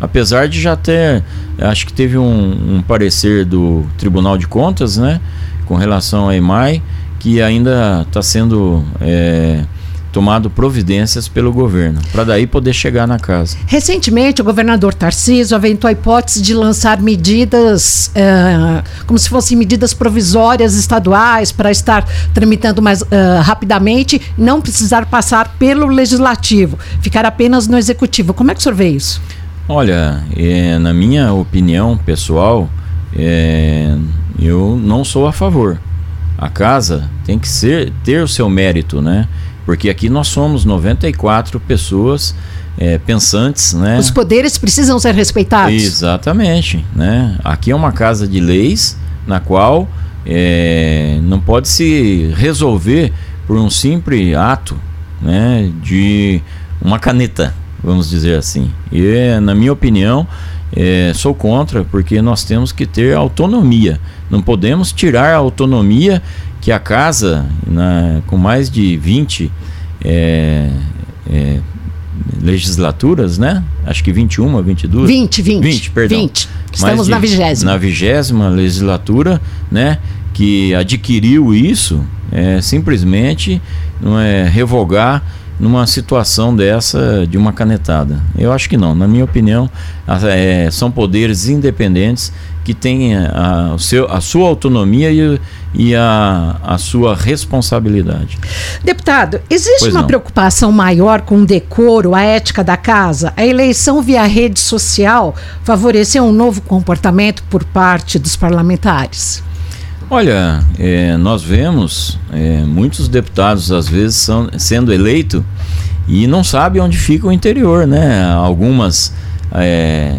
Apesar de já ter, acho que teve um, um parecer do Tribunal de Contas, né, com relação à EMAI, que ainda está sendo é, tomado providências pelo governo, para daí poder chegar na casa. Recentemente, o governador Tarcísio aventou a hipótese de lançar medidas, é, como se fossem medidas provisórias estaduais, para estar tramitando mais é, rapidamente, não precisar passar pelo legislativo, ficar apenas no executivo. Como é que o senhor vê isso? Olha, é, na minha opinião pessoal, é, eu não sou a favor. A casa tem que ser ter o seu mérito, né? Porque aqui nós somos 94 pessoas é, pensantes, né? Os poderes precisam ser respeitados. Exatamente, né? Aqui é uma casa de leis na qual é, não pode se resolver por um simples ato, né? De uma caneta, vamos dizer assim. E na minha opinião é, sou contra porque nós temos que ter autonomia. Não podemos tirar a autonomia que a casa, na, com mais de 20 é, é, legislaturas, né? Acho que 21, 22. 20, 20. 20, perdão. 20. Estamos de, na vigésima. Na vigésima legislatura, né? Que adquiriu isso, é, simplesmente não é revogar numa situação dessa de uma canetada. Eu acho que não. Na minha opinião, é, são poderes independentes que têm a, a, seu, a sua autonomia e, e a, a sua responsabilidade. Deputado, existe pois uma não. preocupação maior com o decoro, a ética da casa? A eleição via rede social favoreceu um novo comportamento por parte dos parlamentares? Olha, é, nós vemos é, muitos deputados às vezes são, sendo eleitos e não sabem onde fica o interior, né? Algumas é,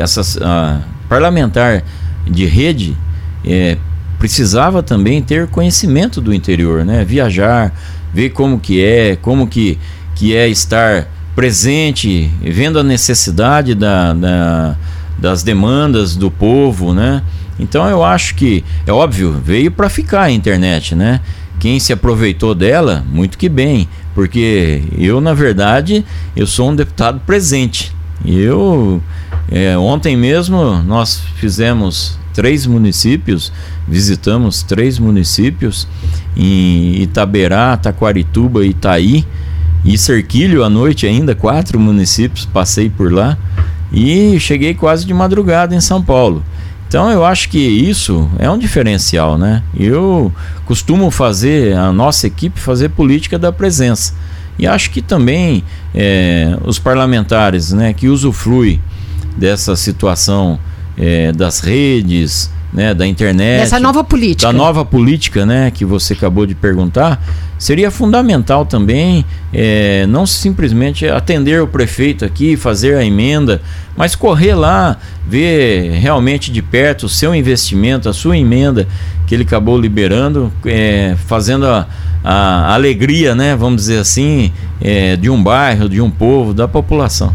essas a, parlamentar de rede é, precisava também ter conhecimento do interior, né? Viajar, ver como que é, como que, que é estar presente, vendo a necessidade da, da das demandas do povo, né? Então eu acho que, é óbvio, veio para ficar a internet, né? Quem se aproveitou dela, muito que bem, porque eu, na verdade, eu sou um deputado presente. Eu, é, ontem mesmo, nós fizemos três municípios, visitamos três municípios em Itaberá, Taquarituba Itaí, e Cerquilho à noite ainda, quatro municípios, passei por lá e cheguei quase de madrugada em São Paulo. Então eu acho que isso é um diferencial, né? Eu costumo fazer, a nossa equipe fazer política da presença. E acho que também é, os parlamentares né, que usufruem dessa situação é, das redes, né, da internet. Dessa nova política. Da nova política, né, que você acabou de perguntar, seria fundamental também é, não simplesmente atender o prefeito aqui, fazer a emenda, mas correr lá, ver realmente de perto o seu investimento, a sua emenda que ele acabou liberando, é, fazendo a, a, alegria, né, vamos dizer assim, é, de um bairro, de um povo, da população.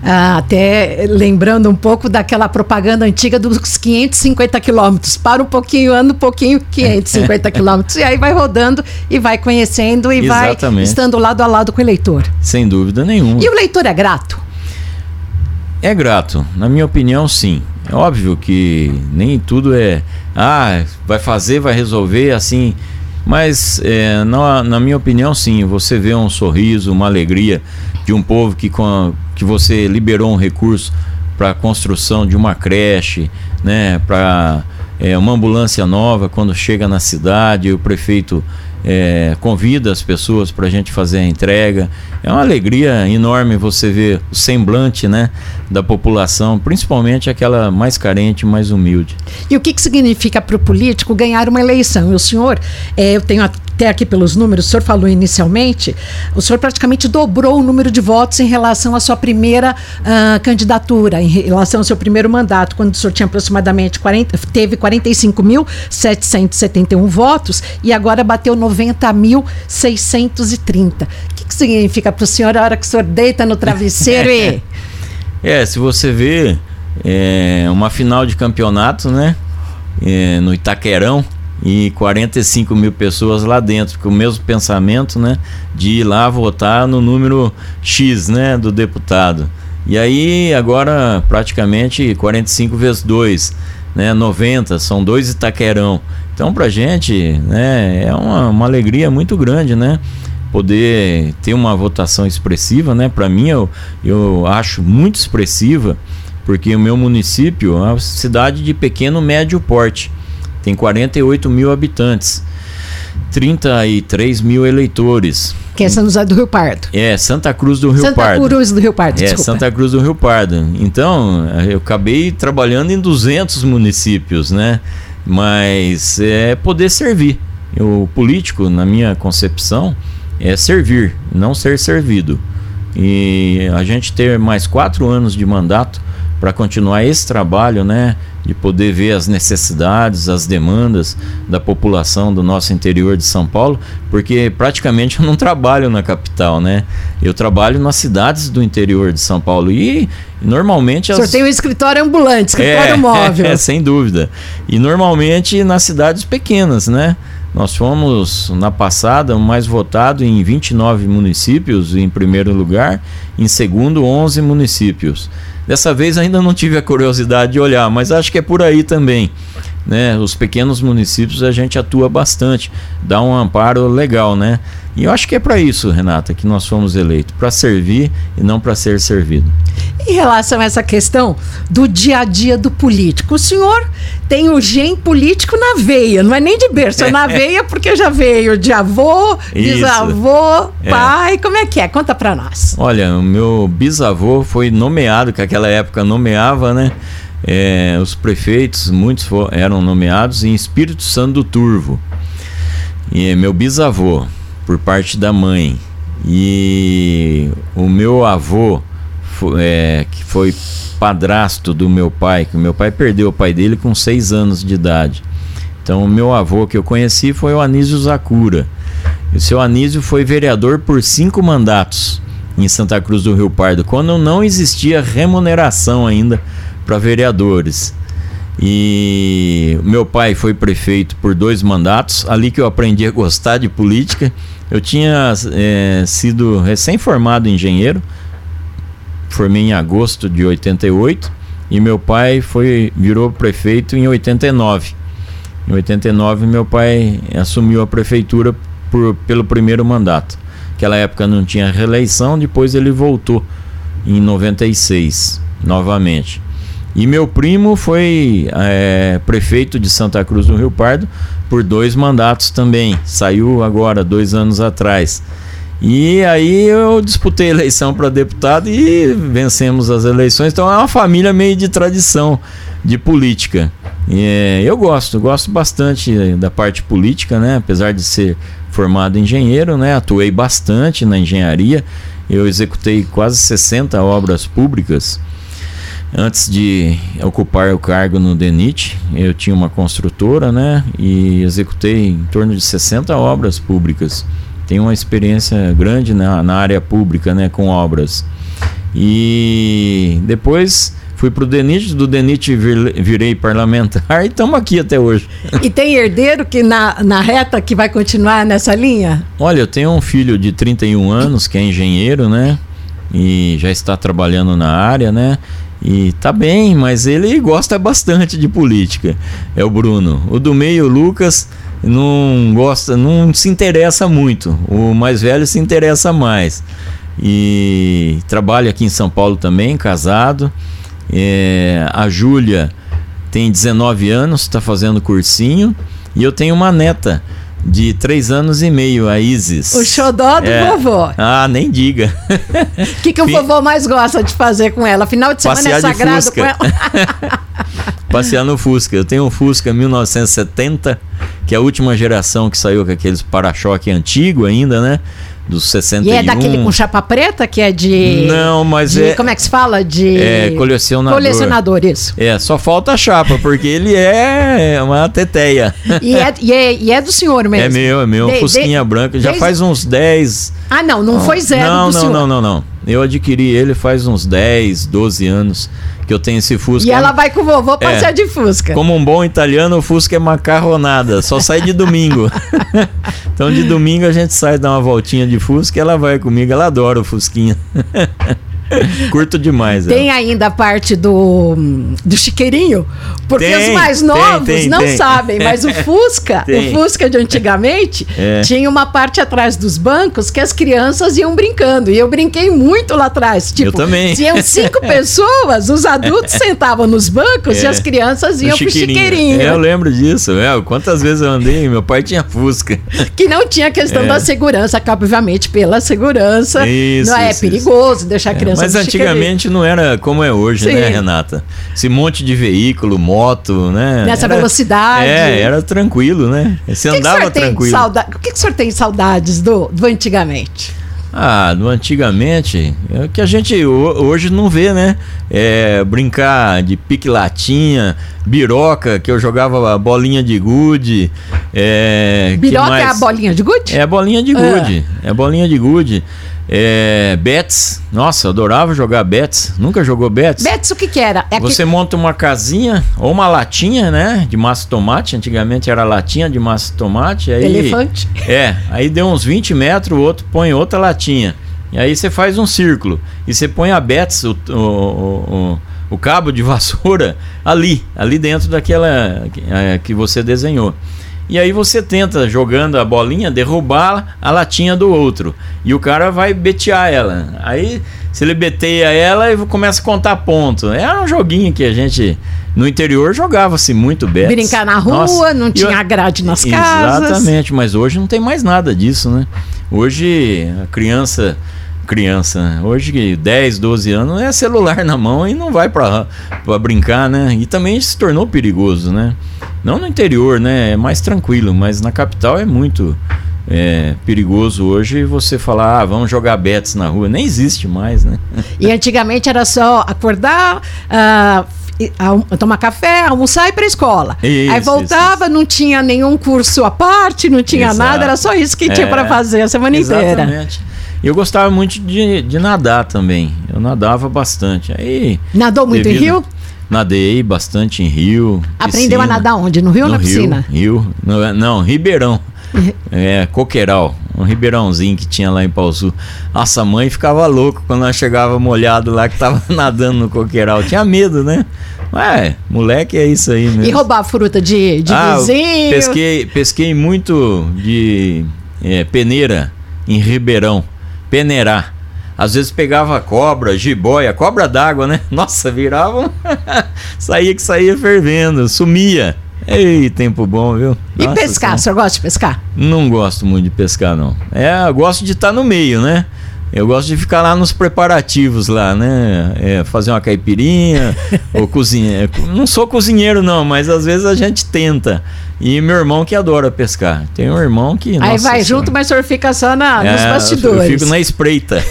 Ah, até lembrando um pouco daquela propaganda antiga dos 550 quilômetros. Para um pouquinho, anda um pouquinho, 550 quilômetros. E aí vai rodando e vai conhecendo e Exatamente. vai estando lado a lado com o eleitor. Sem dúvida nenhuma. E o leitor é grato? É grato. Na minha opinião, sim. É óbvio que nem tudo é. Ah, vai fazer, vai resolver assim. Mas, é, na, na minha opinião, sim. Você vê um sorriso, uma alegria de um povo que, que você liberou um recurso para a construção de uma creche, né, para é, uma ambulância nova quando chega na cidade, o prefeito é, convida as pessoas para a gente fazer a entrega. É uma alegria enorme você ver o semblante né, da população, principalmente aquela mais carente, mais humilde. E o que, que significa para o político ganhar uma eleição? E o senhor, é, eu tenho até aqui pelos números, o senhor falou inicialmente, o senhor praticamente dobrou o número de votos em relação à sua primeira uh, candidatura, em relação ao seu primeiro mandato, quando o senhor tinha aproximadamente 40, teve 45.771 votos e agora bateu 90.630. O que, que significa para o senhor a hora que o senhor deita no travesseiro e. É, se você vê é, uma final de campeonato, né? É, no Itaquerão, e 45 mil pessoas lá dentro, com o mesmo pensamento, né, de ir lá votar no número X, né, do deputado. E aí agora praticamente 45 vezes 2, né, 90, são dois Itaquerão. Então pra gente, né, é uma, uma alegria muito grande, né, poder ter uma votação expressiva, né, para mim eu, eu acho muito expressiva, porque o meu município é uma cidade de pequeno médio porte tem 48 mil habitantes, 33 mil eleitores. Que é São José do Rio Pardo. É, Santa Cruz do Rio Santa Pardo. Santa Cruz do Rio Pardo, É, desculpa. Santa Cruz do Rio Pardo. Então, eu acabei trabalhando em 200 municípios, né? Mas é poder servir. O político, na minha concepção, é servir, não ser servido. E a gente ter mais quatro anos de mandato para continuar esse trabalho, né? De poder ver as necessidades, as demandas da população do nosso interior de São Paulo, porque praticamente eu não trabalho na capital, né? Eu trabalho nas cidades do interior de São Paulo e normalmente O senhor tem um escritório ambulante, escritório é, móvel. É, sem dúvida. E normalmente nas cidades pequenas, né? Nós fomos, na passada, o mais votado em 29 municípios, em primeiro lugar, em segundo, 11 municípios. Dessa vez ainda não tive a curiosidade de olhar, mas acho que é por aí também. Né? Os pequenos municípios a gente atua bastante, dá um amparo legal, né? E eu acho que é para isso, Renata, que nós fomos eleitos, para servir e não para ser servido. Em relação a essa questão do dia a dia do político, o senhor tem o gen político na veia, não é nem de berço, é na veia porque já veio de avô, Isso. bisavô, É. pai, como é que é? Conta pra nós. Olha, o meu bisavô foi nomeado, que naquela época nomeava, né? É, os prefeitos, muitos fo- eram nomeados em Espírito Santo do Turvo. E meu bisavô, por parte da mãe. E o meu avô, é, que foi padrasto do meu pai, que o meu pai perdeu o pai dele com seis anos de idade. Então, o meu avô que eu conheci foi o Anísio Zakura. E o seu Anísio foi vereador por cinco mandatos em Santa Cruz do Rio Pardo, quando não existia remuneração ainda para vereadores. E meu pai foi prefeito por dois mandatos, ali que eu aprendi a gostar de política. Eu tinha eh, sido recém-formado engenheiro, formei em agosto de 88 e meu pai foi virou prefeito em 89. Em 89 meu pai assumiu a prefeitura por, pelo primeiro mandato. Naquela época não tinha reeleição, depois ele voltou em 96 novamente. E meu primo foi eh, prefeito de Santa Cruz do Rio Pardo por dois mandatos também. Saiu agora, dois anos atrás. E aí eu disputei eleição para deputado e vencemos as eleições. Então é uma família meio de tradição de política. Eh, eu gosto, gosto bastante da parte política, né? Apesar de ser formado engenheiro, né? Atuei bastante na engenharia. Eu executei quase 60 obras públicas. Antes de ocupar o cargo no DENIT, eu tinha uma construtora, né? E executei em torno de 60 obras públicas. Tenho uma experiência grande na, na área pública, né? Com obras. E depois fui para o DENIT, do DENIT vir- virei parlamentar e estamos aqui até hoje. E tem herdeiro que na, na reta que vai continuar nessa linha? Olha, eu tenho um filho de 31 anos que é engenheiro, né? E já está trabalhando na área, né? E tá bem, mas ele gosta bastante de política. É o Bruno. O do meio, o Lucas, não gosta, não se interessa muito. O mais velho se interessa mais. E trabalha aqui em São Paulo também, casado. É, a Júlia tem 19 anos, está fazendo cursinho. E eu tenho uma neta de 3 anos e meio, a Isis. O xodó do É. vovô. Ah, nem diga. O que, que o vovô mais gosta de fazer com ela? Final de semana Passear é sagrado com ela. Passear no Fusca. Eu tenho um Fusca 1970, que é a última geração que saiu com aqueles para-choque antigo ainda, né? Dos 61. E é daquele com chapa preta, que é de. Não, mas de- é- Como é que se fala? De. É, colecionador. Colecionador, isso. É, só falta a chapa, porque ele é uma teteia. E é, e, é, e é do senhor mesmo. É meu, é meu, De- Fusquinha de- branca. Já desde- faz uns 10. Ah, não, não foi zero Não, não, não, não, não. Eu adquiri ele faz uns 10, 12 anos que eu tenho esse Fusca. E ela vai com o vovô passear É. de Fusca. Como um bom italiano, o Fusca é macarronada, só sai de domingo. então de domingo a gente sai dar uma voltinha de Fusca e ela vai comigo, ela adora o Fusquinha. Curto demais. Tem ela. ainda a parte do, do chiqueirinho, porque tem, os mais novos tem, tem, não sabem, mas o Fusca, o Fusca de antigamente, é. tinha uma parte atrás dos bancos que as crianças iam brincando. E eu brinquei muito lá atrás. Tipo, eu também. Tinham cinco pessoas, os adultos sentavam nos bancos é. e as crianças iam pro chiqueirinho. É, eu lembro disso. É, quantas vezes eu andei, meu pai tinha Fusca. Que não tinha questão é. da segurança, que obviamente pela segurança isso, não é isso, perigoso isso. deixar a criança Mas antigamente não era como é hoje, né, Sim. né, Renata? Esse monte de veículo, moto, né? Nessa era, velocidade. É, era tranquilo, né? Você que andava que tranquilo. O que, que o senhor tem saudades do, do antigamente? Ah, do antigamente, é que a gente hoje não vê, né? É, brincar de pique-latinha, biroca, que eu jogava bolinha de gude. É, biroca é a bolinha de gude? É a bolinha de gude. É, é bolinha de gude. É, Bets, nossa, adorava jogar Bets. Nunca jogou Bets? Bets o que que era? É Você que... monta uma casinha ou uma latinha, né, de massa de tomate. Antigamente era latinha de massa de tomate. Aí, Elefante. É, aí deu uns 20 metros, o outro põe outra latinha. E aí você faz um círculo e você põe a Bets, o, o, o, o cabo de vassoura ali, ali dentro daquela é, que você desenhou. E aí você tenta, jogando a bolinha, derrubar a latinha do outro. E o cara vai betear ela. Aí, se ele beteia ela, e começa a contar ponto. Era um joguinho que a gente, no interior, jogava-se muito bem. Brincar na rua, Nossa, não tinha eu, grade nas casas. Exatamente, mas hoje não tem mais nada disso, né? Hoje, a criança criança. Hoje, 10, 12 anos, é celular na mão e não vai para brincar, né? E também se tornou perigoso, né? Não no interior, né? É mais tranquilo, mas na capital é muito é, perigoso hoje você falar, ah, vamos jogar bets na rua. Nem existe mais, né? E antigamente era só acordar, uh, tomar café, almoçar e ir para escola. Isso, Aí voltava, isso, isso. não tinha nenhum curso à parte, não tinha Exato. nada, era só isso que é, tinha para fazer a semana exatamente. inteira. Eu gostava muito de, de nadar também. Eu nadava bastante. Aí, Nadou muito devido... em rio? Nadei bastante em rio. Aprendeu piscina. a nadar onde? No rio ou na rio, piscina? Rio. No, não, Ribeirão. é, Coqueiral. Um ribeirãozinho que tinha lá em Pauzu. Nossa, mãe ficava louca quando nós chegava molhado lá que tava nadando no coqueiral. Tinha medo, né? Ué, moleque é isso aí mesmo. E roubar fruta de, de ah, vizinho? Pesquei, pesquei muito de é, peneira em Ribeirão peneirar. Às vezes pegava cobra, jiboia, cobra d'água, né? Nossa, virava. saía que saía fervendo, sumia. Ei, tempo bom, viu? E pescar, o senhor gosta de pescar? Não gosto muito de pescar, não. É, eu gosto de estar no meio, né? Eu gosto de ficar lá nos preparativos lá, né? É, fazer uma caipirinha ou cozinhar. Não sou cozinheiro não, mas às vezes a gente tenta. E meu irmão que adora pescar. Tem um irmão que. Aí vai junto, mas o senhor fica só na, é, nos bastidores. Eu fico na espreita.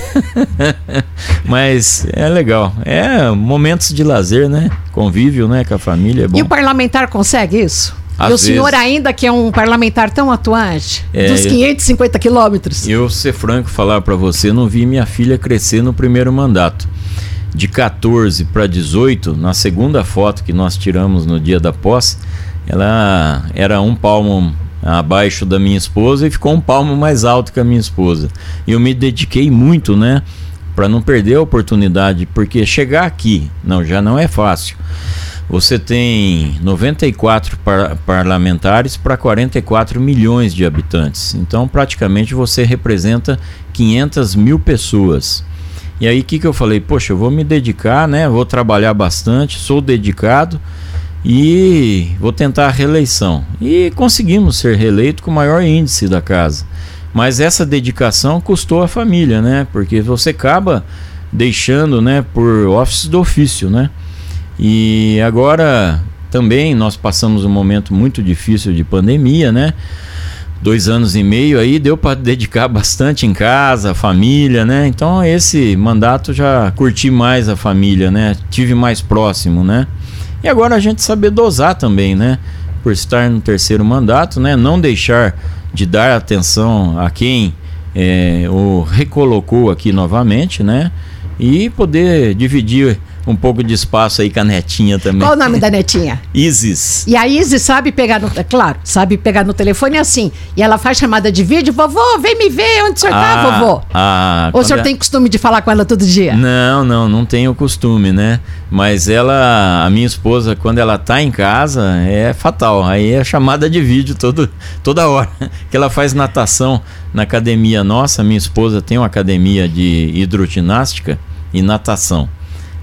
mas é legal. É momentos de lazer, né? Convívio, né? Com a família. É e o parlamentar consegue isso? Às e o senhor vezes, ainda que é um parlamentar tão atuante, é, dos 550 quilômetros. Eu, ser franco, falar para você, não vi minha filha crescer no primeiro mandato. De 14 para 18, na segunda foto que nós tiramos no dia da posse, ela era um palmo abaixo da minha esposa e ficou um palmo mais alto que a minha esposa. E eu me dediquei muito, né, para não perder a oportunidade, porque chegar aqui, não, já não é fácil. Você tem 94 par parlamentares para 44 milhões de habitantes. Então, praticamente, você representa 500 mil pessoas. E aí, o que, que eu falei? Poxa, eu vou me dedicar, né? Vou trabalhar bastante, sou dedicado e vou tentar a reeleição. E conseguimos ser reeleito com o maior índice da casa. Mas essa dedicação custou a família, né? Porque você acaba deixando, né, por office do ofício, né? E agora também nós passamos um momento muito difícil de pandemia, né? Dois anos e meio aí deu para dedicar bastante em casa, família, né? Então esse mandato já curti mais a família, né? Tive mais próximo, né? E agora a gente saber dosar também, né? Por estar no terceiro mandato, né? Não deixar de dar atenção a quem é, o recolocou aqui novamente, né? E poder dividir um pouco de espaço aí com a netinha também. Qual o nome da netinha? Isis. E a Isis sabe pegar no. Claro, sabe pegar no telefone assim. E ela faz chamada de vídeo, vovô, vem me ver onde o senhor tá, Ah, vovô. ah, Ou o senhor é- tem costume de falar com ela todo dia? Não, não, não tenho costume, né? Mas ela, a minha esposa, quando ela tá em casa, é fatal. Aí é chamada de vídeo todo, toda hora. Que ela faz natação na academia nossa. Minha esposa tem uma academia de hidroginástica e natação.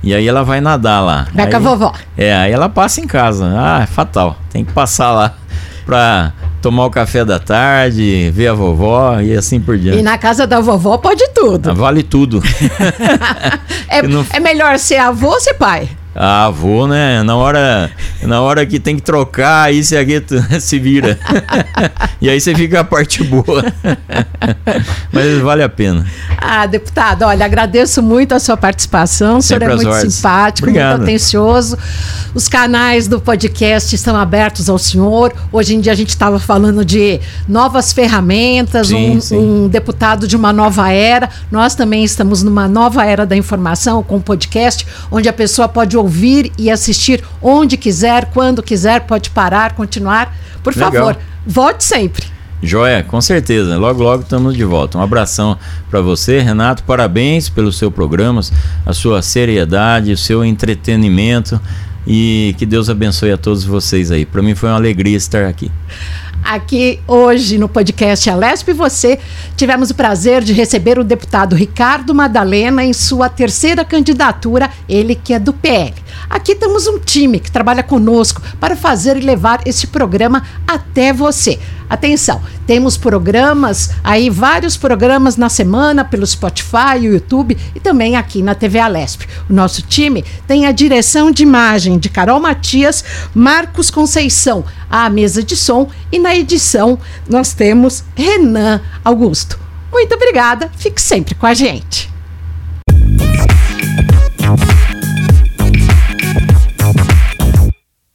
E aí ela vai nadar lá. Vai com a vovó. É, aí ela passa em casa. Ah, é fatal. Tem que passar lá pra tomar o café da tarde, ver a vovó e assim por E diante. na casa da vovó pode tudo. Ah, Vale tudo. É, não- é melhor ser avô ou ser pai? Ah, vou, né? Na hora, na hora que tem que trocar, aí você aqui se vira. e aí você fica a parte boa. Mas vale a pena. Ah, deputado, olha, agradeço muito a sua participação. O senhor é muito ordens. simpático, Obrigado. muito atencioso. Os canais do podcast estão abertos ao senhor. Hoje em dia a gente estava falando de novas ferramentas, Sim, um, sim. um deputado de uma nova era. Nós também estamos numa nova era da informação com o podcast, onde a pessoa pode ouvir e assistir onde quiser, quando quiser, pode parar, continuar. Por Legal. favor, volte sempre. Joia, com certeza. Logo, logo estamos de volta. Um abração para você, Renato. Parabéns pelos seus programas, a sua seriedade, o seu entretenimento. E que Deus abençoe a todos vocês aí. Para mim foi uma alegria estar aqui. Aqui hoje no podcast Alesp e você tivemos o prazer de receber o deputado Ricardo Madalena em sua terceira candidatura, ele que é do PL. Aqui temos um time que trabalha conosco para fazer e levar esse programa até você. Atenção, temos programas aí, vários programas na semana pelo Spotify, o YouTube e também aqui na TV Alesp. O nosso time tem a direção de imagem de Carol Matias, Marcos Conceição, a mesa de som e na edição, nós temos Renan Augusto. Muito obrigada, fique sempre com a gente.